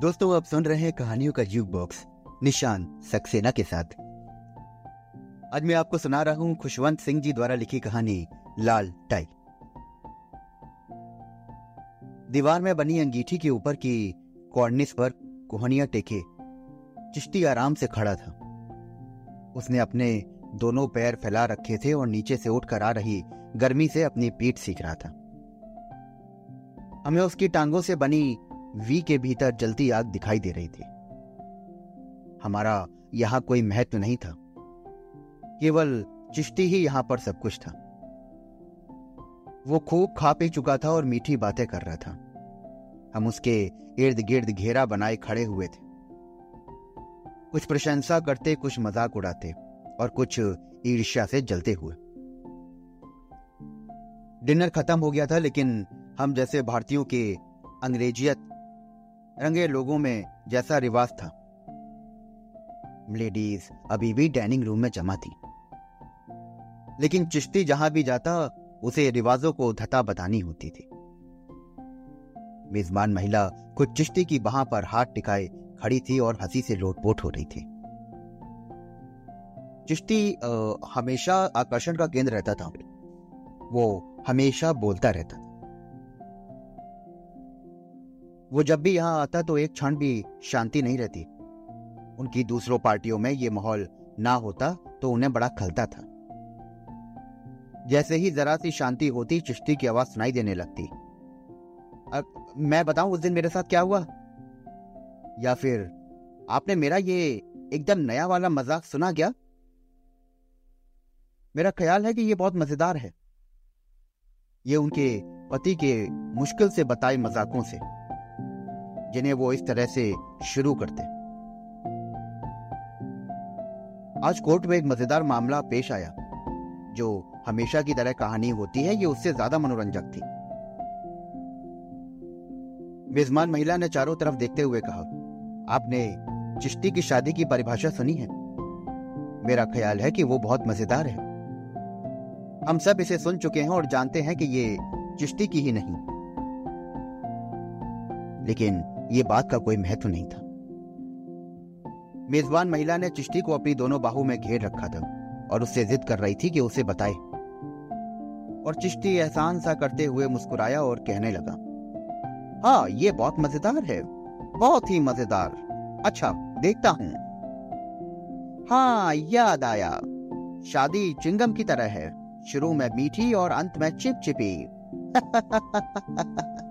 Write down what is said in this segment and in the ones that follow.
दोस्तों, आप सुन रहे हैं कहानियों का जुग बॉक्स निशान सक्सेना के साथ। आज मैं आपको सुना रहा हूँ खुशवंत सिंह जी द्वारा लिखी कहानी, लाल टाई। दीवार में बनी अंगीठी के ऊपर की कॉर्निस पर कोहनिया टेके। चिश्ती आराम से खड़ा था। उसने अपने दोनों पैर फैला रखे थे और नीचे से उठकर आ रही गर्मी से अपनी पीठ सीख रहा था। हमें उसकी टांगों से बनी वी के भीतर जलती आग दिखाई दे रही थी। हमारा यहाँ कोई महत्व नहीं था। केवल चिश्ती ही यहाँ पर सब कुछ था। वो खूब खा पी चुका था और मीठी बातें कर रहा था। हम उसके इर्द गिर्द घेरा बनाए खड़े हुए थे। कुछ प्रशंसा करते, कुछ मज़ाक उड़ाते और कुछ ईर्ष्या से जलते हुए। डिनर खत्म हो गया था, लेकिन हम जैसे भारतीयों के अंग्रेजियत रंगे लोगों में जैसा रिवाज था। लेडीज़ अभी भी डाइनिंग रूम में जमा थी। लेकिन चिश्ती जहाँ भी जाता, उसे रिवाजों को धता बतानी होती थी। मेजबान महिला कुछ चिश्ती की बहा पर हाथ टिकाए खड़ी थी और हँसी से लोटपोट हो रही थी। चिश्ती हमेशा आकर्षण का केंद्र रहता था। वो हमेशा बोलता रहता था। वो जब भी यहाँ आता तो एक क्षण भी शांति नहीं रहती। उनकी दूसरों पार्टियों में ये माहौल ना होता तो उन्हें बड़ा खलता था। जैसे ही जरा सी शांति होती, चिश्ती की आवाज़ सुनाई देने लगती। अब मैं बताऊँ उस दिन मेरे साथ क्या हुआ? या फिर आपने मेरा ये एकदम नया वाला मज़ाक सुना क्या? मेरा ख्याल है कि ये बहुत मज़ेदार है। ये उनके पति के मुश्किल से बताए मजाकों से। जिन्हें वो इस तरह से शुरू करते। आज कोर्ट में एक मज़ेदार मामला पेश आया, जो हमेशा की तरह कहानी होती है, ये उससे ज़्यादा मनोरंजक थी। मेजमान महिला ने चारों तरफ़ देखते हुए कहा, आपने चिश्ती की शादी की परिभाषा सुनी है? मेरा ख्याल है कि वो बहुत मज़ेदार है। हम सब इसे सुन चुके हैं और जानते हैं कि ये चिश्ती की ही नहीं। लेकिन ये बात का कोई महत्व नहीं था। मेजबान महिला ने चिश्ती को अपनी दोनों बाहू में घेर रखा था और उससे जिद कर रही थी कि उसे बताए। और चिश्ती एहसान सा करते हुए मुस्कुराया और कहने लगा हाँ ये बहुत मज़ेदार है, बहुत ही मज़ेदार। अच्छा देखता हूँ। हाँ याद आया। शादी चिंगम की तरह है। शुरू में मीठी और अंत में चिपचिपी।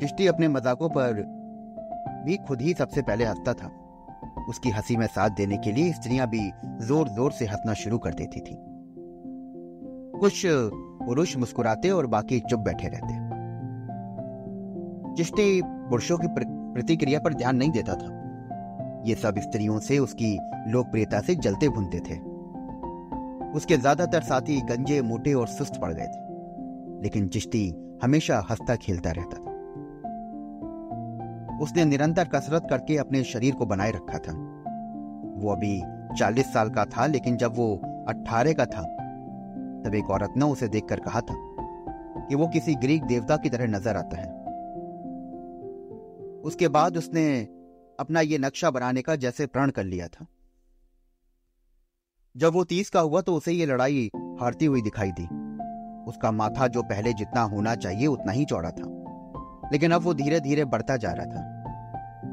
चिश्ती अपने मजाकों पर भी खुद ही सबसे पहले हंसता था। उसकी हँसी में साथ देने के लिए स्त्रियाँ भी ज़ोर ज़ोर से हंसना शुरू कर देती थी। कुछ पुरुष मुस्कुराते और बाकी चुप बैठे रहते। चिश्ती पुरुषों की प्रतिक्रिया पर ध्यान नहीं देता था। ये सब स्त्रियों से उसकी लोकप्रियता से जलते भुनते थे। उसके ज़्यादातर साथी गंजे, मोटे और सुस्त पड़ गए थे। लेकिन चिश्ती हमेशा हंसता खेलता रहता था। उसने निरंतर कसरत करके अपने शरीर को बनाए रखा था। वो अभी चालीस साल का था, लेकिन जब वो अट्ठारह का था, तब एक औरत ने उसे देखकर कहा था कि वो किसी ग्रीक देवता की तरह नज़र आता है। उसके बाद उसने अपना ये नक्शा बनाने का जैसे प्रण कर लिया था। जब वो तीस का हुआ तो उसे ये लड़ाई हारती हुई दिखाई दी। उसका माथा जो पहले जितना होना चाहिए, उतना ही चौड़ा था। लेकिन अब वो धीरे धीरे बढ़ता जा रहा था।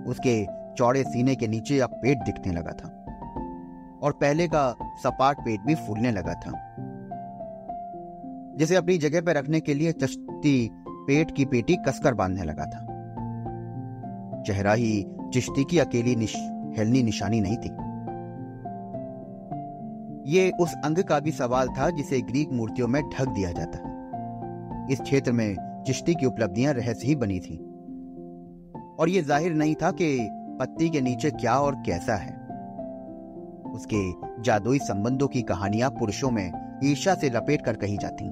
उसके चौड़े सीने के नीचे अब पेट दिखने लगा था और पहले का सपाट पेट भी फूलने लगा था। जिसे अपनी जगह पर रखने के लिए चश्ती पेट की पेटी कसकर बांधने लगा था। चेहरा ही चिश्ती की अकेली निश, हेलनी निशानी नहीं थी। ये उस अंग का भी सवाल था जिसे ग्रीक मूर्तियों में ढक दिया जाता। इस क्षेत्र में चिश्ती की उपलब्धियाँ रहस्य ही बनी थी। और यह ज़ाहिर नहीं था कि पत्ती के नीचे क्या और कैसा है। उसके जादुई संबंधों की कहानियाँ पुरुषों में ईर्षा से लपेट कर कही जाती,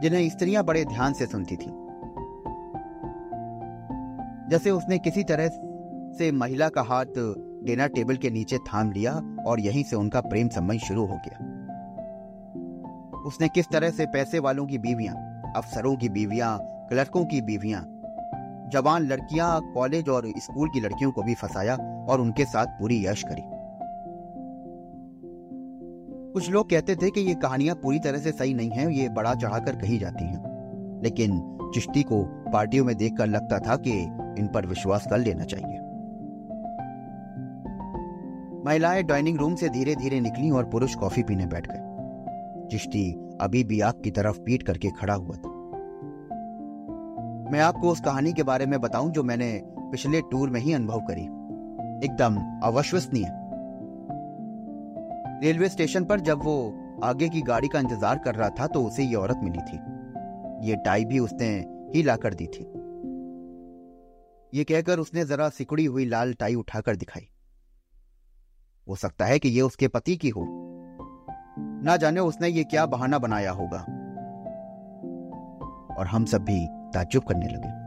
जिन्हें स्त्रियाँ बड़े ध्यान से सुनती थी। जैसे उसने किसी तरह से महिला का हाथ डिनर टेबल के नीचे थाम लिया और यहीं से उनका प्रेम संबंध शुरू हो गया। उसने किस तरह से पैसे वालों की बीवियाँ अफसरों की बीवियाँ, क्लर्कों की बीवियाँ। जवान लड़कियाँ कॉलेज और स्कूल की लड़कियों को भी फंसाया और उनके साथ पूरी यश करी। कुछ लोग कहते थे कि ये कहानियाँ पूरी तरह से सही नहीं हैं, ये बड़ा चढ़ाकर कही जाती हैं। लेकिन चिश्ती को पार्टियों में देखकर लगता था कि इन पर विश्वास कर लेना चाहिए। महिलाएँ डाइनिंग रूम से धीरे धीरे निकली और पुरुष कॉफ़ी पीने बैठ गए। चिश्ती अभी भी आग की तरफ़ पीट करके खड़ा हुआ था। मैं आपको उस कहानी के बारे में बताऊँ जो मैंने पिछले टूर में ही अनुभव करी। एकदम अविश्वसनीय। रेलवे स्टेशन पर जब वो आगे की गाड़ी का इंतज़ार कर रहा था तो उसे ये औरत मिली थी। ये टाई भी उसने ही लाकर दी थी। ये कहकर उसने जरा सिकुड़ी हुई लाल टाई उठाकर दिखाई। हो सकता है कि ये उसके पति की हो। ना जाने उसने ये क्या बहाना बनाया होगा। और हम सब भी ताज्जुब करने लगे।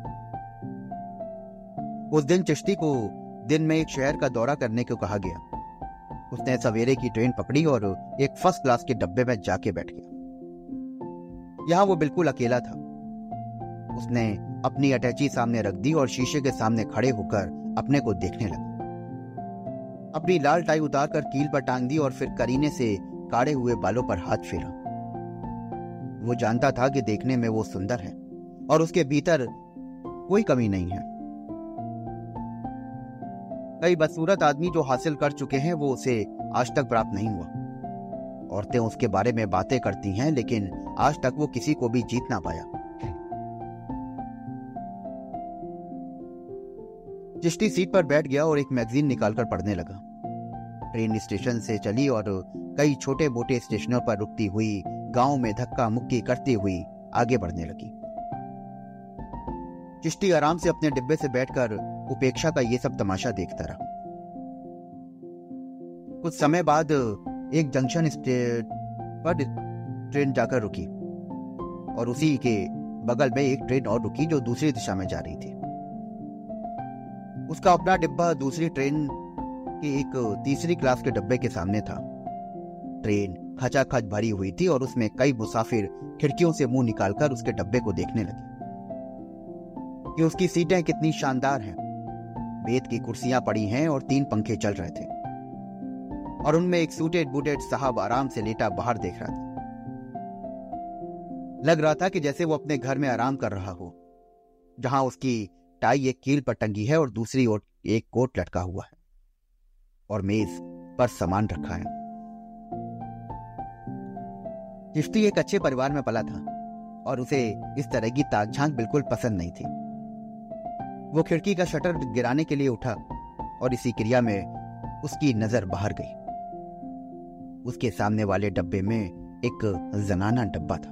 उस दिन चिश्ती को दिन में एक शहर का दौरा करने को कहा गया। उसने सवेरे की ट्रेन पकड़ी और एक फ़र्स्ट क्लास के डब्बे में जाके बैठ गया। यहाँ वो बिल्कुल अकेला था। उसने अपनी अटैची सामने रख दी और शीशे के सामने खड़े होकर अपने को देखने लगा। अपनी लाल टाई उतारकर कील पर टांग दी और फिर करीने से काड़े हुए बालों पर हाथ फेरा। वो जानता था कि देखने में वो सुंदर है, और उसके भीतर कोई कमी नहीं है। कई बदसूरत आदमी जो हासिल कर चुके हैं, वो उसे आज तक प्राप्त नहीं हुआ। औरतें उसके बारे में बातें करती हैं, लेकिन आज तक वो किसी को भी जीत ना पाया। चिश्ती सीट पर बैठ गया और एक मैगजीन निकालकर पढ़ने लगा। ट्रेन स्टेशन से चली और कई छोटे मोटे स्टेशनों पर रुकती हुई, गाँव में धक्का मुक्की करती हुई आगे बढ़ने लगी। चिश्ती आराम से अपने डिब्बे से बैठकर उपेक्षा का ये सब तमाशा देखता रहा। कुछ समय बाद एक जंक्शन पर ट्रेन जाकर रुकी और उसी के बगल में एक ट्रेन और रुकी जो दूसरी दिशा में जा रही थी। उसका अपना डिब्बा दूसरी ट्रेन की एक तीसरी क्लास के डब्बे के सामने था। ट्रेन खचाखच भरी हुई थी और उसमें कई मुसाफिर खिड़कियों से मुँह निकालकर उसके डब्बे को देखने लगे। कि उसकी सीटें कितनी शानदार हैं। बेत की कुर्सियाँ पड़ी हैं और तीन पंखे चल रहे थे। और उनमें एक सूटेड बूटेड साहब आराम से लेटा बाहर देख रहा था। लग रहा था कि जैसे वो अपने घर में आराम कर रहा हो, जहाँ उसकी टाई एक कील पर टंगी है और दूसरी ओर एक कोट लटका हुआ है। और मेज पर सामान रखा है। चिश्ती एक अच्छे परिवार में पला था और उसे इस तरह की ताक झाँक बिल्कुल पसंद नहीं थी। वो खिड़की का शटर गिराने के लिए उठा और इसी क्रिया में उसकी नज़र बाहर गई। उसके सामने वाले डब्बे में एक जनाना डब्बा था,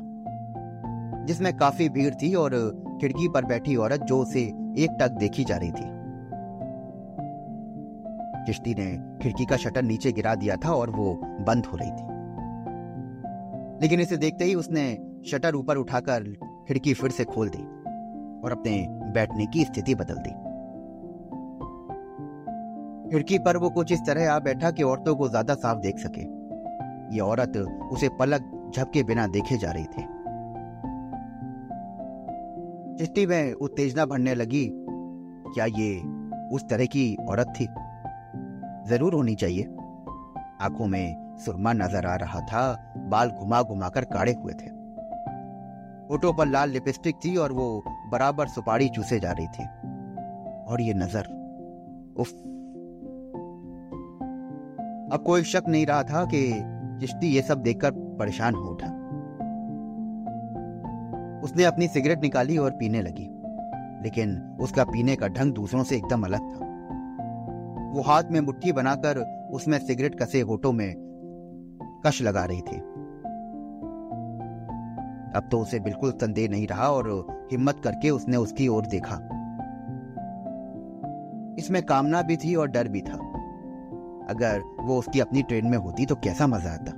जिसमें काफ़ी भीड़ थी और खिड़की पर बैठी औरत जो उसे एक टक देखी जा रही थी। चिश्ती ने खिड़की का शटर नीचे गिरा दिया था और वो बंद हो रही थी। लेकिन इसे देखते ही उसने शटर ऊपर उठाकर खिड़की फिर से खोल दी और अपने बैठने की स्थिति बदल दी। खिड़की पर वो कुछ इस तरह आ बैठा कि औरतों को ज़्यादा साफ़ देख सके। ये औरत उसे पलक झपके बिना देखे जा रही थी। चिट्ठी में उत्तेजना बढ़ने लगी, क्या ये उस तरह की औरत थी? ज़रूर होनी चाहिए। आँखों में सुरमा नज़र आ रहा था बाल घुमा घुमाकर काड़े हुए थे। होठों पर लाल लिपस्टिक थी और वो बराबर सुपारी चूसे जा रही थी। और ये नज़र, उफ। अब कोई शक नहीं रहा था कि चिश्ती ये सब देखकर परेशान हो उठा। उसने अपनी सिगरेट निकाली और पीने लगी, लेकिन उसका पीने का ढंग दूसरों से एकदम अलग था। वो हाथ में मुट्ठी बनाकर उसमें सिगरेट कसे होठों में कश लगा रही थी। अब तो उसे बिल्कुल संदेह नहीं रहा और हिम्मत करके उसने उसकी ओर देखा। इसमें कामना भी थी और डर भी था। अगर वो उसकी अपनी ट्रेन में होती तो कैसा मज़ा आता।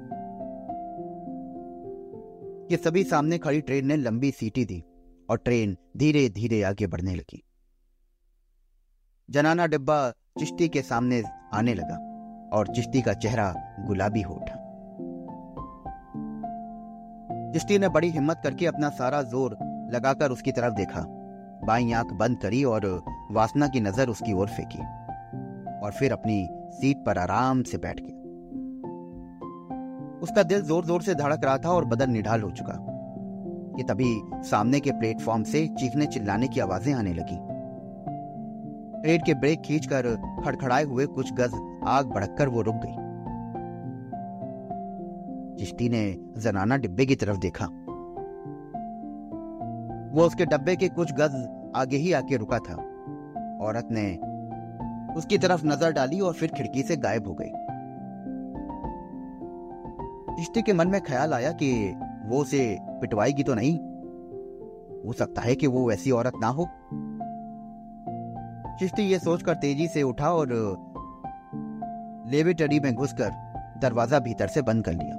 ये सभी सामने खड़ी ट्रेन ने लंबी सीटी दी और ट्रेन धीरे धीरे आगे बढ़ने लगी। जनाना डिब्बा चिश्ती के सामने आने लगा और चिश्ती का चेहरा गुलाबी हो उठा। चिश्ती ने बड़ी हिम्मत करके अपना सारा ज़ोर लगाकर उसकी तरफ़ देखा। बाई आँख बंद करी और वासना की नज़र उसकी ओर फेंकी और फिर अपनी सीट पर आराम से बैठ गया। उसका दिल ज़ोर ज़ोर से धड़क रहा था और बदन निढाल हो चुका। कि तभी सामने के प्लेटफॉर्म से चीखने चिल्लाने की आवाज़ें आने लगी। ट्रेन के ब्रेक खींचकर खड़खड़ाए हुए कुछ गज आग भड़ककर वो रुक गई। चिश्ती ने जनाना डिब्बे की तरफ़ देखा। वो उसके डब्बे के कुछ गज आगे ही आके रुका था। औरत ने उसकी तरफ़ नज़र डाली और फिर खिड़की से गायब हो गई। चिश्ती के मन में ख्याल आया कि वो उसे पिटवाएगी तो नहीं। हो सकता है कि वो वैसी औरत ना हो। चिश्ती ये सोचकर तेज़ी से उठा और लेबोरेटरी में घुसकर दरवाज़ा भीतर से बंद कर लिया।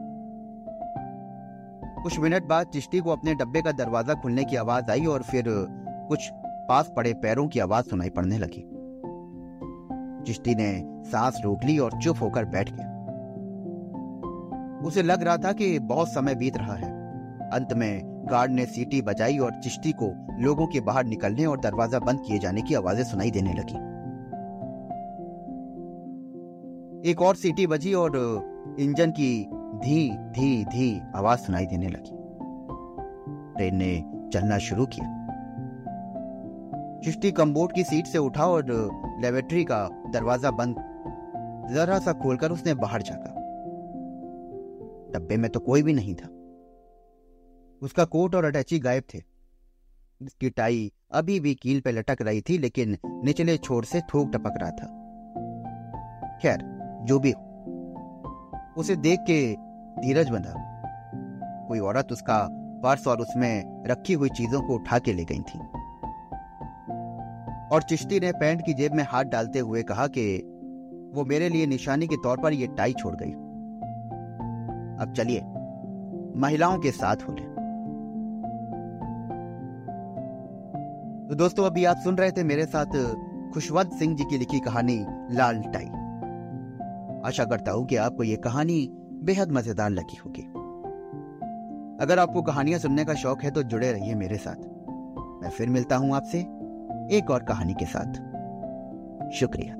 कुछ मिनट बाद चिश्ती को अपने डब्बे का दरवाज़ा खुलने की आवाज़ आई और फिर कुछ पास पड़े पैरों की आवाज़ सुनाई पड़ने लगी। चिश्ती ने सांस रोक ली और चुप होकर बैठ गया। उसे लग रहा था कि बहुत समय बीत रहा है। अंत में गार्ड ने सीटी बजाई और चिश्ती को लोगों के बाहर निकलने और दरवाज़ा बंद किए जाने की आवाज़ें सुनाई देने लगी। एक और सीटी बजी और इंजन की धी धी धी आवाज़ सुनाई देने लगी। ट्रेन ने चलना शुरू किया। चिश्ती कम्बोर्ड की सीट से उठा और लेबोरेटरी का दरवाज़ा बंद जरा सा खोलकर उसने बाहर झाका। डब्बे में तो कोई भी नहीं था। उसका कोट और अटैची गायब थे। उसकी टाई अभी भी कील पे लटक रही थी, लेकिन निचले छोर से थोक टपक रहा था। खैर, जो भी हो, उसे देख के धीरज बंधा कोई औरत उसका पर्स और उसमें रखी हुई चीज़ों को उठा के ले गई थी। और चिश्ती ने पैंट की जेब में हाथ डालते हुए कहा कि वो मेरे लिए निशानी के तौर पर यह टाई छोड़ गई। अब चलिए, महिलाओं के साथ हो तो दोस्तों, अभी आप सुन रहे थे मेरे साथ खुशवंत सिंह जी की लिखी कहानी, लाल टाई। आशा करता हूँ कि आपको यह कहानी बेहद मज़ेदार लगी होगी। अगर आपको कहानियाँ सुनने का शौक है तो जुड़े रहिए मेरे साथ। मैं फिर मिलता हूँ आपसे एक और कहानी के साथ। शुक्रिया।